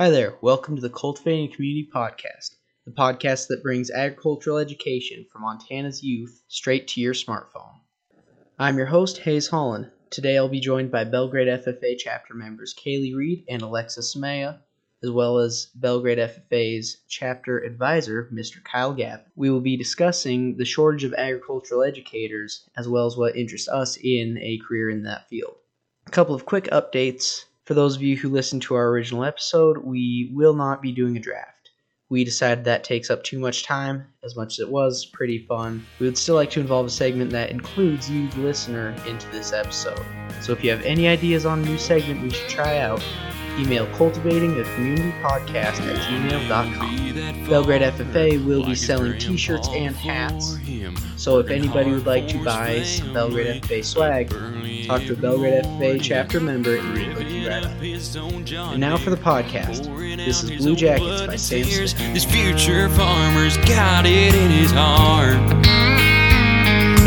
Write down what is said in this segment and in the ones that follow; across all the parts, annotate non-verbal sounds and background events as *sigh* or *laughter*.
Hi there, welcome to the Cultivating Community Podcast, the podcast that brings agricultural education for Montana's youth straight to your smartphone. I'm your host, Hayes Holland. Today I'll be joined by Belgrade FFA chapter members Kaylee Reid and Alexa Smieja, as well as Belgrade FFA's chapter advisor, Mr. Kyle Gavin. We will be discussing the shortage of agricultural educators, as well as what interests us in a career in that field. A couple of quick updates. For those of you who listened to our original episode, we will not be doing a draft. We decided that takes up too much time, as much as it was pretty fun. We would still like to involve a segment that includes you, the listener, into this episode. So if you have any ideas on a new segment we should try out, email cultivating a community podcast at gmail.com. Belgrade FFA will be selling t shirts and hats. So if anybody would like to buy some Belgrade FFA swag, talk to a Belgrade FFA chapter member and we'll hook you right up. And now for the podcast. This is Blue Jackets by Sam Smith. This future farmer's got it in his heart.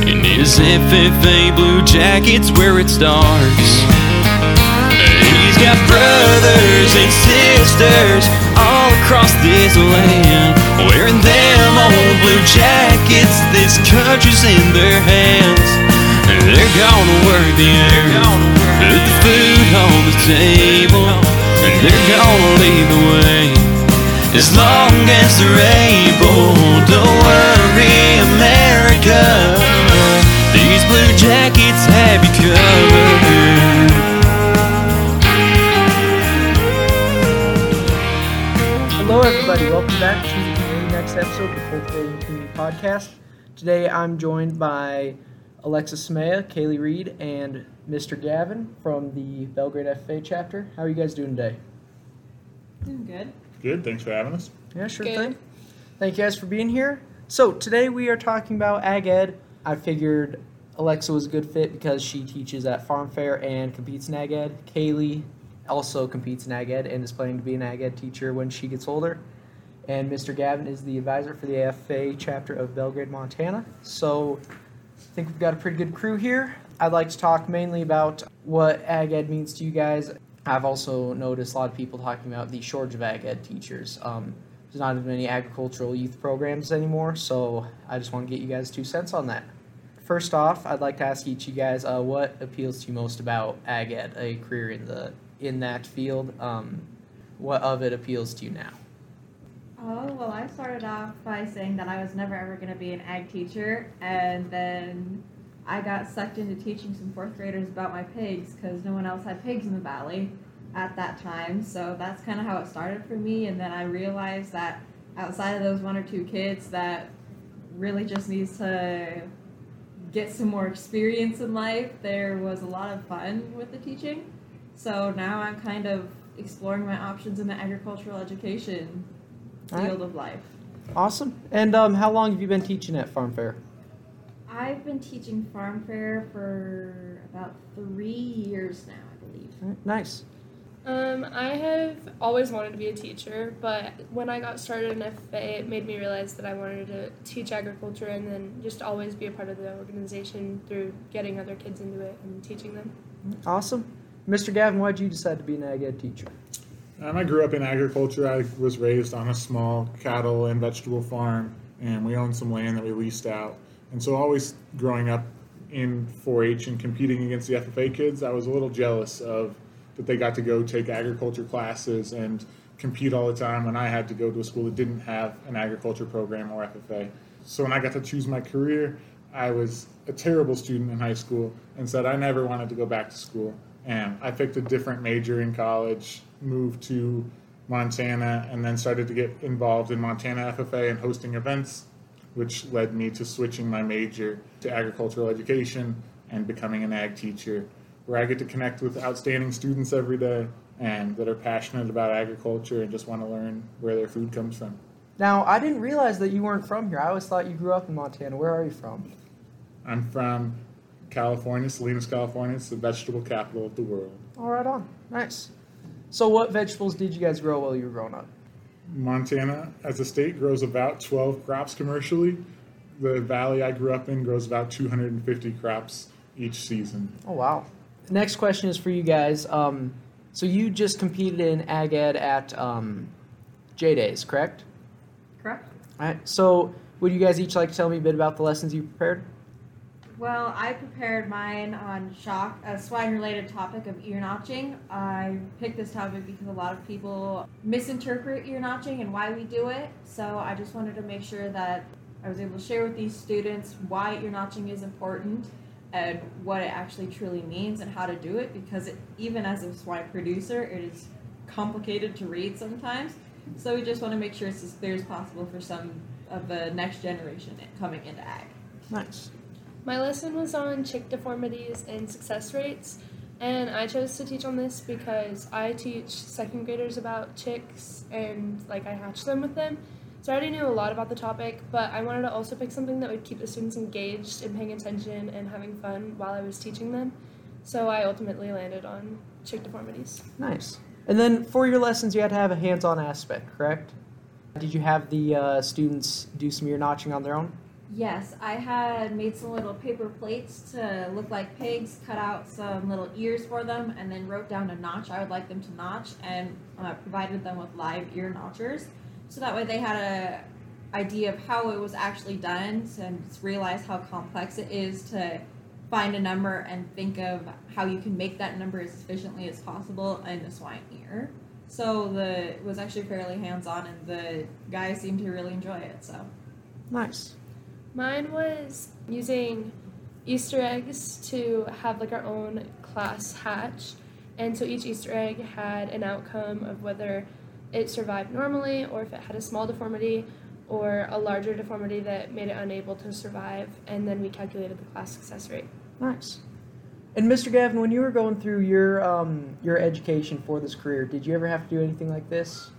And his FFA Blue Jackets where it starts. Got brothers and sisters all across this land wearing them old blue jackets. This country's in their hands. They're gonna work the earth, put the food on the table, and they're gonna lead the way as long as they're able. Don't worry, America. These blue jackets have you covered. Everybody. Welcome back to the very next episode of the Cultivating Community Podcast. Today, I'm joined by Alexa Smieja, Kaylee Reid, and Mr. Gavin from the Belgrade FFA chapter. How are you guys doing today? Doing good. Good. Thanks for having us. Yeah, sure Good. thing. Thank you guys for being here. So today we are talking about ag ed. I figured Alexa was a good fit because she teaches at Farm Fair and competes in ag ed. Kaylee also competes in ag ed and is planning to be an ag ed teacher when she gets older. And Mr. Gavin is the advisor for the FFA chapter of Belgrade, Montana. So I think we've got a pretty good crew here. I'd like to talk mainly about what ag ed means to you guys. I've also noticed a lot of people talking about the shortage of ag ed teachers. Um, there's not as many agricultural youth programs anymore, so I just want to get you guys two cents on that. First off, I'd like to ask each of you guys uh, what appeals to you most about ag ed, a career in the in that field. Um, what of it appeals to you now? Oh, well, I started off by saying that I was never ever going to be an ag teacher, and then I got sucked into teaching some fourth graders about my pigs because no one else had pigs in the valley at that time. So that's kind of how it started for me, and then I realized that outside of those one or two kids that really just needs to get some more experience in life, there was a lot of fun with the teaching. So now I'm kind of exploring my options in the agricultural education Alright. field of life. Awesome. And um, how long have you been teaching at Farm Fair? I've been teaching farm fair for about three years now, I believe. Alright, Nice. Um, I have always wanted to be a teacher, but when I got started in FFA, it made me realize that I wanted to teach agriculture and then just always be a part of the organization through getting other kids into it and teaching them. Awesome. Mr. Gavin, why did you decide to be an ag ed teacher? Um, I grew up in agriculture. I was raised on a small cattle and vegetable farm, and we owned some land that we leased out. And so, always growing up in 4-H and competing against the FFA kids, I was a little jealous of that they got to go take agriculture classes and compete all the time when I had to go to a school that didn't have an agriculture program or FFA. So when I got to choose my career, I was a terrible student in high school and said I never wanted to go back to school. And I picked a different major in college, moved to Montana, and then started to get involved in Montana FFA and hosting events, which led me to switching my major to agricultural education and becoming an ag teacher, where I get to connect with outstanding students every day and that are passionate about agriculture and just want to learn where their food comes from. Now, I didn't realize that you weren't from here. I always thought you grew up in Montana. Where are you from? I'm from California, Salinas, California. It's the vegetable capital of the world. All right, on. Nice. So, what vegetables did you guys grow while you were growing up? Montana, as a state, grows about 12 crops commercially. The valley I grew up in grows about 250 crops each season. Oh, wow. Next question is for you guys. Um, So you just competed in Ag Ed at um, J Days, correct? Correct. All right. So would you guys each like to tell me a bit about the lessons you prepared? Well, I prepared mine on shock, a swine-related topic of ear notching. I picked this topic because a lot of people misinterpret ear notching and why we do it. So I just wanted to make sure that I was able to share with these students why ear notching is important and what it actually truly means and how to do it. Because it, even as a swine producer, it is complicated to read sometimes. So we just want to make sure it's as clear as possible for some of the next generation coming into ag. Nice. My lesson was on chick deformities and success rates, and I chose to teach on this because I teach second graders about chicks and like I hatch them with them. So I already knew a lot about the topic, but I wanted to also pick something that would keep the students engaged and paying attention and having fun while I was teaching them. So I ultimately landed on chick deformities. Nice. And then for your lessons, you had to have a hands-on aspect, correct? Did you have the uh, students do some ear notching on their own? Yes, I had made some little paper plates to look like pigs, cut out some little ears for them, and then wrote down a notch I would like them to notch, and uh, provided them with live ear notchers, so that way they had a idea of how it was actually done, and realize how complex it is to find a number and think of how you can make that number as efficiently as possible in the swine ear. So the it was actually fairly hands-on, and the guys seemed to really enjoy it. So. Nice. Mine was using Easter eggs to have like our own class hatch. And so each Easter egg had an outcome of whether it survived normally or if it had a small deformity or a larger deformity that made it unable to survive. And then we calculated the class success rate. Nice. And Mr. Gavin, when you were going through your um, your education for this career, did you ever have to do anything like this?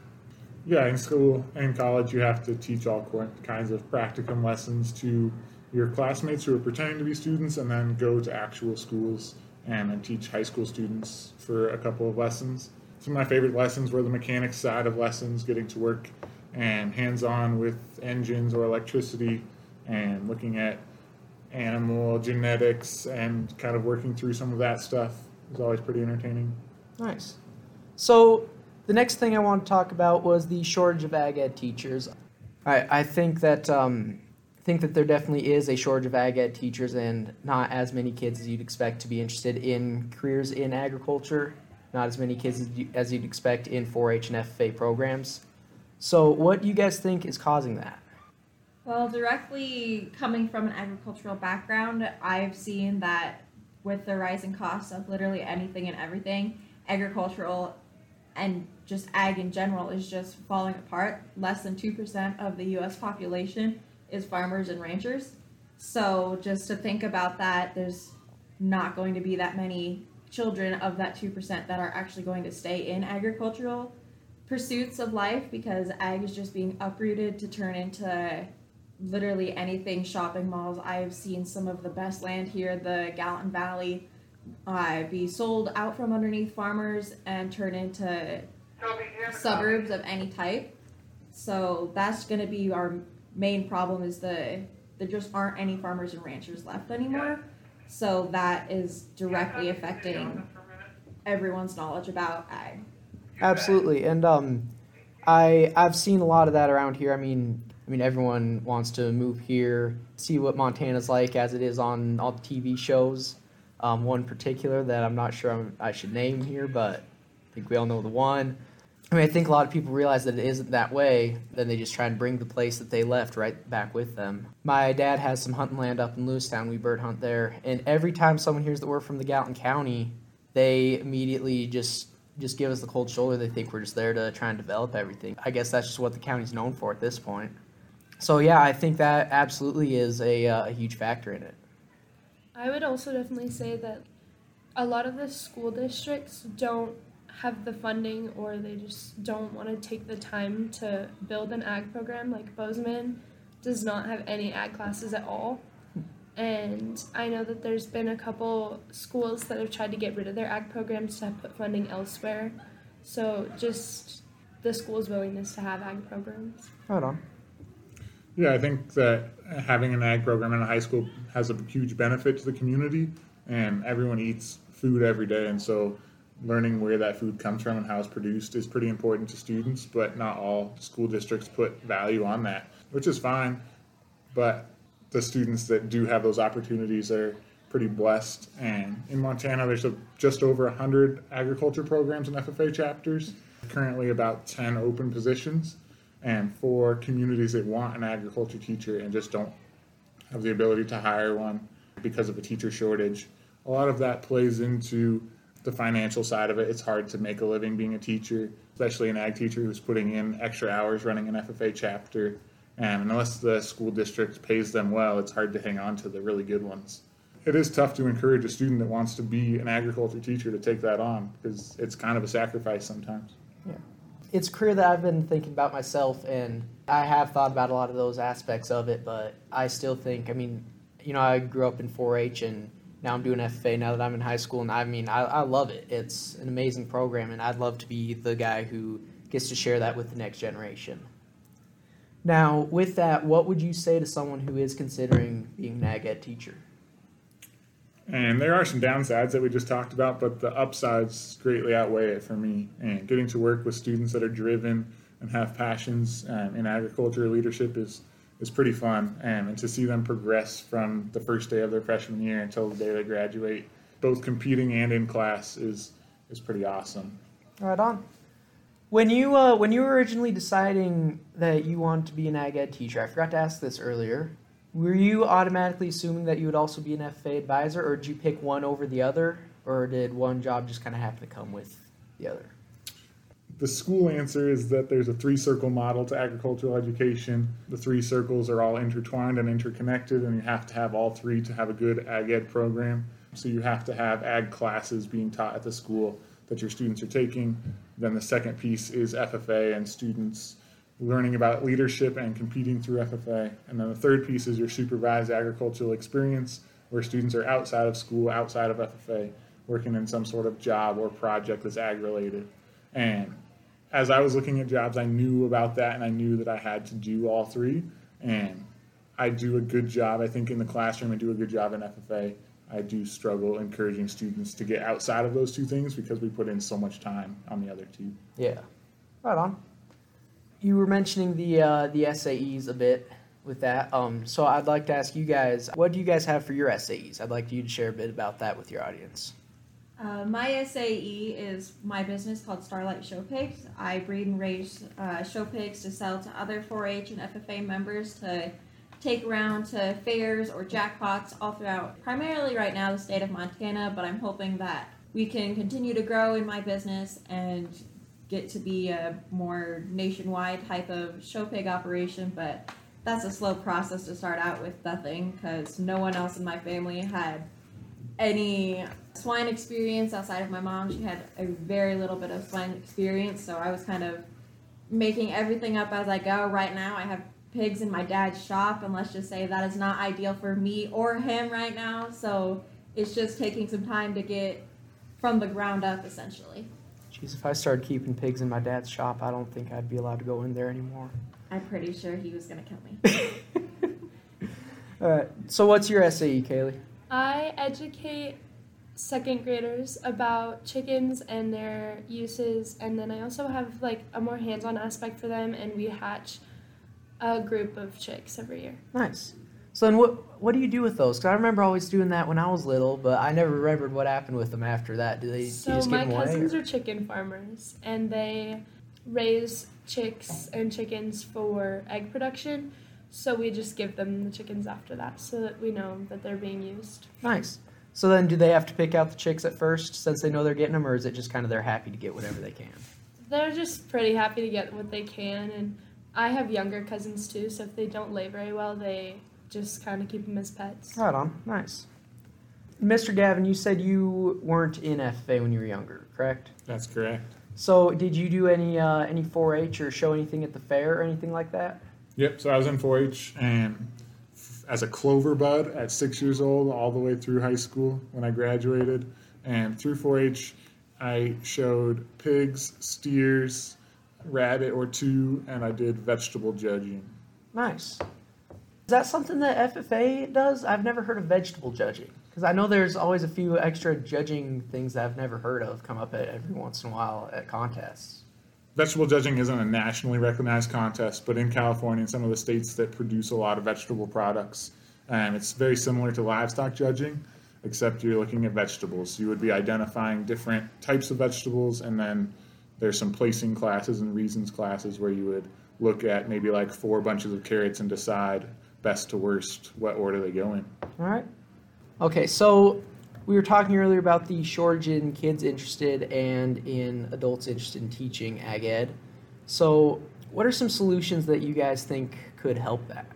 Yeah, in school and college, you have to teach all kinds of practicum lessons to your classmates who are pretending to be students, and then go to actual schools and teach high school students for a couple of lessons. Some of my favorite lessons were the mechanics side of lessons, getting to work and hands on with engines or electricity, and looking at animal genetics and kind of working through some of that stuff was always pretty entertaining. Nice. So the next thing I want to talk about was the shortage of ag ed teachers. I, I think that um, think that there definitely is a shortage of ag ed teachers and not as many kids as you'd expect to be interested in careers in agriculture. Not as many kids as, you, as you'd expect in 4-H and FFA programs. So, what do you guys think is causing that? Well, directly coming from an agricultural background, I've seen that with the rising costs of literally anything and everything, agricultural and just ag in general is just falling apart. Less than 2% of the US population is farmers and ranchers. So, just to think about that, there's not going to be that many children of that 2% that are actually going to stay in agricultural pursuits of life because ag is just being uprooted to turn into literally anything shopping malls. I've seen some of the best land here, the Gallatin Valley, uh, be sold out from underneath farmers and turn into suburbs of any type. So that's going to be our main problem is the there just aren't any farmers and ranchers left anymore. So that is directly affecting everyone's knowledge about ag. Absolutely, and um, I I've seen a lot of that around here. I mean, I mean everyone wants to move here, see what Montana's like as it is on all the TV shows. Um, one particular that I'm not sure I'm, i should name here, but I think we all know the one. I mean, I think a lot of people realize that it isn't that way. Then they just try and bring the place that they left right back with them. My dad has some hunting land up in Lewistown. We bird hunt there, and every time someone hears that we're from the Gallatin County, they immediately just just give us the cold shoulder. They think we're just there to try and develop everything. I guess that's just what the county's known for at this point. So yeah, I think that absolutely is a, uh, a huge factor in it. I would also definitely say that a lot of the school districts don't have the funding or they just don't want to take the time to build an ag program. Like Bozeman does not have any ag classes at all. And I know that there's been a couple schools that have tried to get rid of their ag programs to put funding elsewhere. So just the school's willingness to have ag programs. Right on. Yeah, I think that having an ag program in a high school has a huge benefit to the community, and everyone eats food every day, and so learning where that food comes from and how it's produced is pretty important to students, but not all school districts put value on that, which is fine. But the students that do have those opportunities are pretty blessed. And in Montana, there's a, just over 100 agriculture programs and FFA chapters, currently about 10 open positions. And for communities that want an agriculture teacher and just don't have the ability to hire one because of a teacher shortage, a lot of that plays into the financial side of it. It's hard to make a living being a teacher, especially an ag teacher who's putting in extra hours running an FFA chapter and unless the school district pays them well, it's hard to hang on to the really good ones. It is tough to encourage a student that wants to be an agriculture teacher to take that on because it's kind of a sacrifice sometimes. Yeah. It's a career that I've been thinking about myself, and I have thought about a lot of those aspects of it, but I still think, I mean, you know, I grew up in 4 H and now I'm doing FFA now that I'm in high school, and I mean, I, I love it. It's an amazing program, and I'd love to be the guy who gets to share that with the next generation. Now, with that, what would you say to someone who is considering being an ag ed teacher? And there are some downsides that we just talked about, but the upsides greatly outweigh it for me. And getting to work with students that are driven and have passions um, in agriculture leadership is is pretty fun. Um, and to see them progress from the first day of their freshman year until the day they graduate, both competing and in class, is is pretty awesome. Right on. When you uh, when you were originally deciding that you wanted to be an ag ed teacher, I forgot to ask this earlier. Were you automatically assuming that you would also be an FFA advisor, or did you pick one over the other, or did one job just kind of happen to come with the other? The school answer is that there's a three circle model to agricultural education. The three circles are all intertwined and interconnected, and you have to have all three to have a good ag ed program. So you have to have ag classes being taught at the school that your students are taking. Then the second piece is FFA and students learning about leadership and competing through FFA. And then the third piece is your supervised agricultural experience, where students are outside of school, outside of FFA, working in some sort of job or project that's ag related. And as I was looking at jobs, I knew about that and I knew that I had to do all three. And I do a good job, I think, in the classroom. I do a good job in FFA. I do struggle encouraging students to get outside of those two things because we put in so much time on the other two. Yeah, right on. You were mentioning the uh, the SAEs a bit with that. Um, so I'd like to ask you guys, what do you guys have for your SAEs? I'd like you to share a bit about that with your audience. Uh, my SAE is my business called Starlight Show Pigs. I breed and raise uh, show pigs to sell to other 4-H and FFA members to take around to fairs or jackpots all throughout, primarily right now, the state of Montana, but I'm hoping that we can continue to grow in my business and get to be a more nationwide type of show pig operation, but that's a slow process to start out with nothing because no one else in my family had any swine experience outside of my mom. She had a very little bit of swine experience, so I was kind of making everything up as I go. Right now, I have pigs in my dad's shop, and let's just say that is not ideal for me or him right now. So it's just taking some time to get from the ground up, essentially. Jeez, if I started keeping pigs in my dad's shop, I don't think I'd be allowed to go in there anymore. I'm pretty sure he was gonna kill me. *laughs* All right. So what's your SAE, Kaylee? I educate second graders about chickens and their uses, and then I also have like a more hands-on aspect for them, and we hatch a group of chicks every year. Nice. So then, what what do you do with those? Because I remember always doing that when I was little, but I never remembered what happened with them after that. Do they So just my cousins or- are chicken farmers, and they raise chicks and chickens for egg production. So we just give them the chickens after that, so that we know that they're being used. Nice. So then, do they have to pick out the chicks at first, since they know they're getting them, or is it just kind of they're happy to get whatever they can? They're just pretty happy to get what they can, and I have younger cousins too. So if they don't lay very well, they just kind of keep them as pets. Right on. Nice. Mr. Gavin, you said you weren't in FFA when you were younger, correct? That's correct. So, did you do any uh, any 4-H or show anything at the fair or anything like that? Yep. So I was in 4-H and f- as a clover bud at six years old, all the way through high school when I graduated, and through 4-H, I showed pigs, steers, rabbit or two, and I did vegetable judging. Nice. Is that something that FFA does? I've never heard of vegetable judging. Because I know there's always a few extra judging things that I've never heard of come up at every once in a while at contests. Vegetable judging isn't a nationally recognized contest, but in California and some of the states that produce a lot of vegetable products, um, it's very similar to livestock judging, except you're looking at vegetables. You would be identifying different types of vegetables, and then there's some placing classes and reasons classes where you would look at maybe like four bunches of carrots and decide best to worst what order they go in. All right. Okay, so we were talking earlier about the shortage in kids interested and in adults interested in teaching ag ed. So, what are some solutions that you guys think could help that?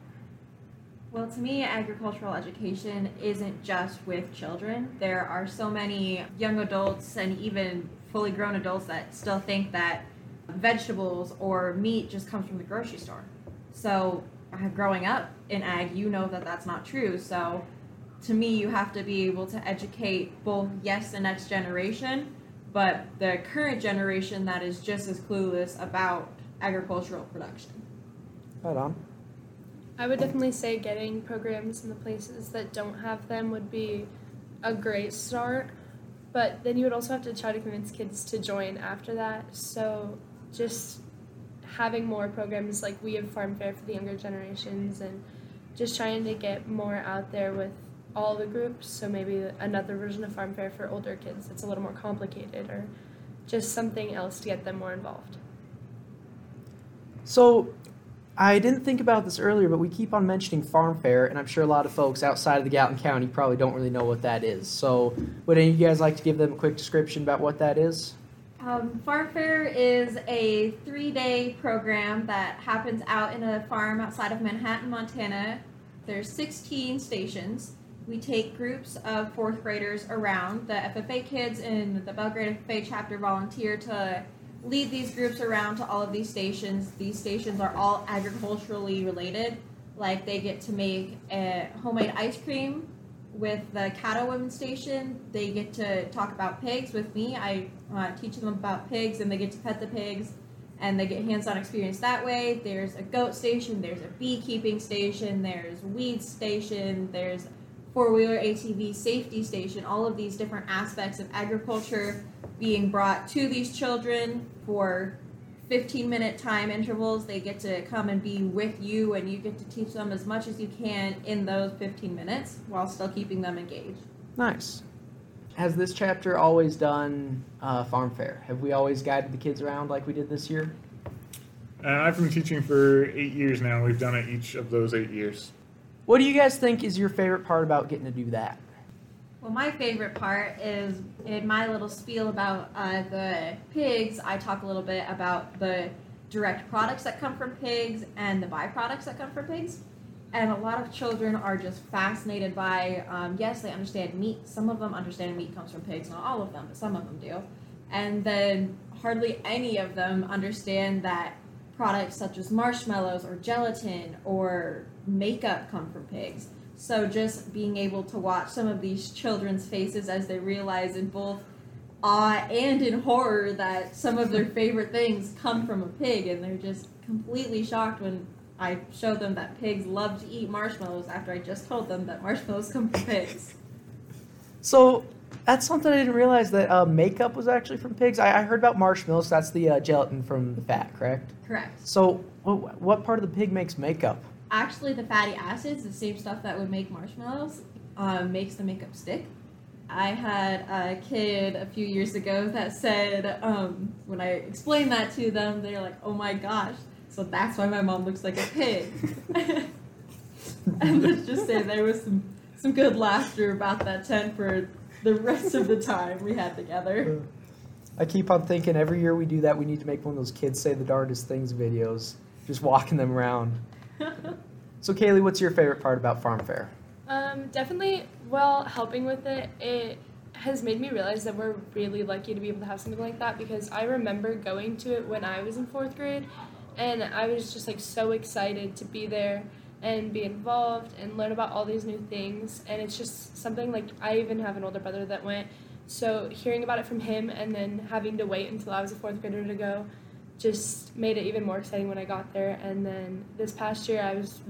Well, to me, agricultural education isn't just with children. There are so many young adults and even fully grown adults that still think that vegetables or meat just comes from the grocery store. So, uh, growing up in ag, you know that that's not true. So, to me, you have to be able to educate both, yes, the next generation, but the current generation that is just as clueless about agricultural production. Right on. I would definitely say getting programs in the places that don't have them would be a great start. But then you would also have to try to convince kids to join after that. So just having more programs like we have Farm Fair for the younger generations and just trying to get more out there with all the groups. So maybe another version of Farm Fair for older kids that's a little more complicated or just something else to get them more involved. So, I didn't think about this earlier, but we keep on mentioning Farm Fair, and I'm sure a lot of folks outside of the Gallatin County probably don't really know what that is. So, would any of you guys like to give them a quick description about what that is? Um, farm Fair is a three day program that happens out in a farm outside of Manhattan, Montana. There's 16 stations. We take groups of fourth graders around. The FFA kids in the Belgrade FFA chapter volunteer to lead these groups around to all of these stations. These stations are all agriculturally related. Like they get to make a homemade ice cream with the cattle women station. They get to talk about pigs with me. I uh, teach them about pigs, and they get to pet the pigs, and they get hands-on experience that way. There's a goat station. There's a beekeeping station. There's weed station. There's four-wheeler ATV safety station. All of these different aspects of agriculture being brought to these children for 15 minute time intervals. They get to come and be with you, and you get to teach them as much as you can in those 15 minutes while still keeping them engaged. Nice. Has this chapter always done uh, farm fair? Have we always guided the kids around like we did this year? And I've been teaching for eight years now. We've done it each of those eight years. What do you guys think is your favorite part about getting to do that? Well, my favorite part is in my little spiel about uh, the pigs. I talk a little bit about the direct products that come from pigs and the byproducts that come from pigs. And a lot of children are just fascinated by, um, yes, they understand meat. Some of them understand meat comes from pigs, not all of them, but some of them do. And then hardly any of them understand that products such as marshmallows or gelatin or makeup come from pigs. So just being able to watch some of these children's faces as they realize in both awe and in horror that some of their favorite things come from a pig and they're just completely shocked when I show them that pigs love to eat marshmallows after I just told them that marshmallows come from pigs. So that's something I didn't realize that uh, makeup was actually from pigs. I, I heard about marshmallows. That's the uh, gelatin from the fat, correct? Correct. So what, what part of the pig makes makeup? Actually, the fatty acids, the same stuff that would make marshmallows, um, makes the makeup stick. I had a kid a few years ago that said, um, when I explained that to them, they're like, oh my gosh, so that's why my mom looks like a pig. *laughs* and let's just say there was some, some good laughter about that tent for the rest of the time we had together. I keep on thinking every year we do that, we need to make one of those kids say the darndest things videos, just walking them around. *laughs* so, Kaylee, what's your favorite part about Farm Fair? Um, definitely, well, helping with it, it has made me realize that we're really lucky to be able to have something like that because I remember going to it when I was in fourth grade and I was just like so excited to be there and be involved and learn about all these new things. And it's just something like I even have an older brother that went. So hearing about it from him and then having to wait until I was a fourth grader to go just made it even more exciting when I got there. And then this past year, I was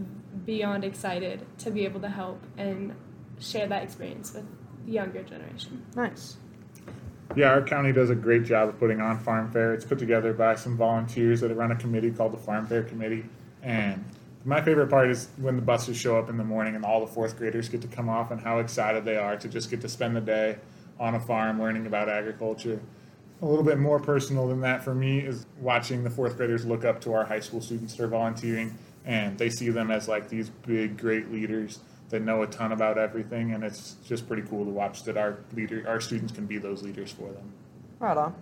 beyond excited to be able to help and share that experience with the younger generation. Nice. Yeah, our county does a great job of putting on Farm Fair. It's put together by some volunteers that run a committee called the Farm Fair Committee. And my favorite part is when the buses show up in the morning and all the fourth graders get to come off and how excited they are to just get to spend the day on a farm learning about agriculture. A little bit more personal than that for me is watching the fourth graders look up to our high school students that are volunteering and they see them as like these big, great leaders that know a ton about everything, and it's just pretty cool to watch that our leader, our students can be those leaders for them. Right on.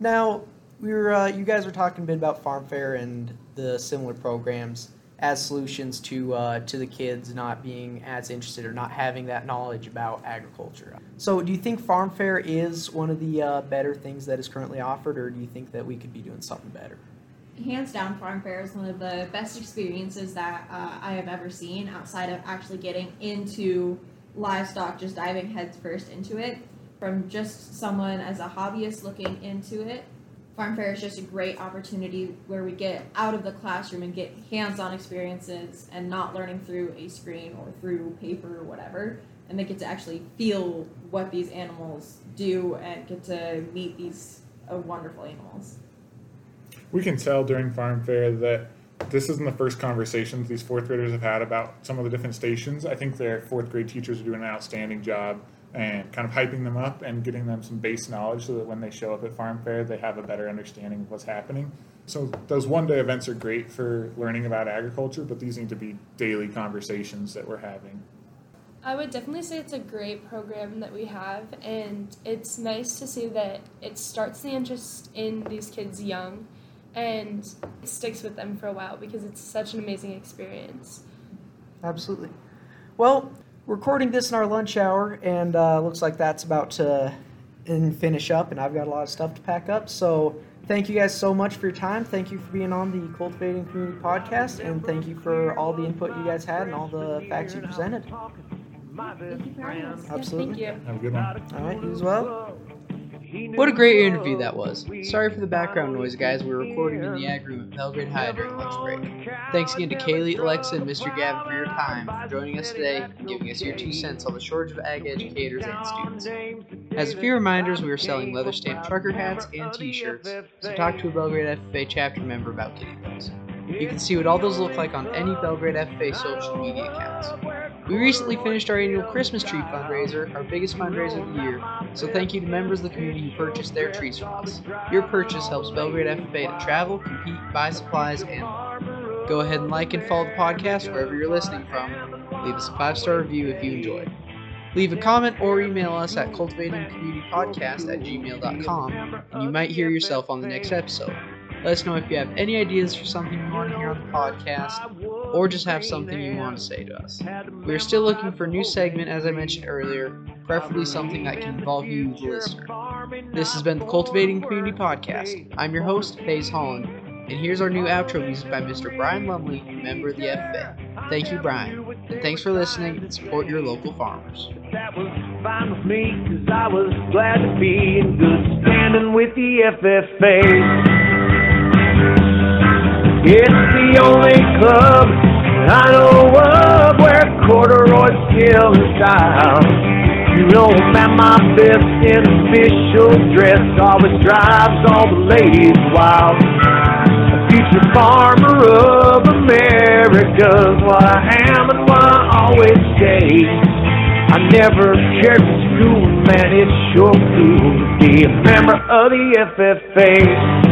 Now, we were uh, you guys were talking a bit about Farm Fair and the similar programs as solutions to uh, to the kids not being as interested or not having that knowledge about agriculture. So, do you think Farm Fair is one of the uh, better things that is currently offered, or do you think that we could be doing something better? hands down, Farm Fair is one of the best experiences that uh, I have ever seen outside of actually getting into livestock, just diving headfirst into it. From just someone as a hobbyist looking into it, Farm Fair is just a great opportunity where we get out of the classroom and get hands on experiences and not learning through a screen or through paper or whatever. And they get to actually feel what these animals do and get to meet these uh, wonderful animals we can tell during farm fair that this isn't the first conversations these fourth graders have had about some of the different stations. I think their fourth grade teachers are doing an outstanding job and kind of hyping them up and getting them some base knowledge so that when they show up at farm fair, they have a better understanding of what's happening. So those one day events are great for learning about agriculture, but these need to be daily conversations that we're having. I would definitely say it's a great program that we have, and it's nice to see that it starts the interest in these kids young and it sticks with them for a while because it's such an amazing experience. Absolutely. Well, recording this in our lunch hour, and uh, looks like that's about to finish up, and I've got a lot of stuff to pack up. So, thank you guys so much for your time. Thank you for being on the Cultivating Community podcast, and thank you for all the input you guys had and all the facts you presented. Absolutely. Thank you. Have a good one. All right, you as well. What a great interview that was. Sorry for the background noise, guys. We are recording in the ag room at Belgrade High during lunch break. Thanks again to Kaylee, Alexa, and Mr. Gavin for your time, for joining us today, and giving us your two cents on the shortage of ag educators and students. As a few reminders, we are selling leather stamped trucker hats and t shirts, so talk to a Belgrade FFA chapter member about getting those. You can see what all those look like on any Belgrade FFA social media accounts. We recently finished our annual Christmas tree fundraiser, our biggest fundraiser of the year, so thank you to members of the community who purchased their trees from us. Your purchase helps Belgrade FFA to travel, compete, buy supplies, and more. Go ahead and like and follow the podcast wherever you're listening from. Leave us a five star review if you enjoyed. Leave a comment or email us at cultivatingcommunitypodcast at gmail.com, and you might hear yourself on the next episode. Let us know if you have any ideas for something you want to hear on the podcast, or just have something you want to say to us. We are still looking for a new segment, as I mentioned earlier, preferably something that can involve you, the listener. This has been the Cultivating Community Podcast. I'm your host, Hayes Holland, and here's our new outro music by Mr. Brian Lumley, member of the FFA. Thank you, Brian, and thanks for listening and support your local farmers. That was fine with me, cause I was glad to be in good standing with the FFA. It's the only club I know of where corduroy's still in style. You know I'm at my best in official dress, always drives all the ladies wild. A future farmer of America's what I am and what I always say. I never cared for school, man, it's sure cool to be a member of the FFA.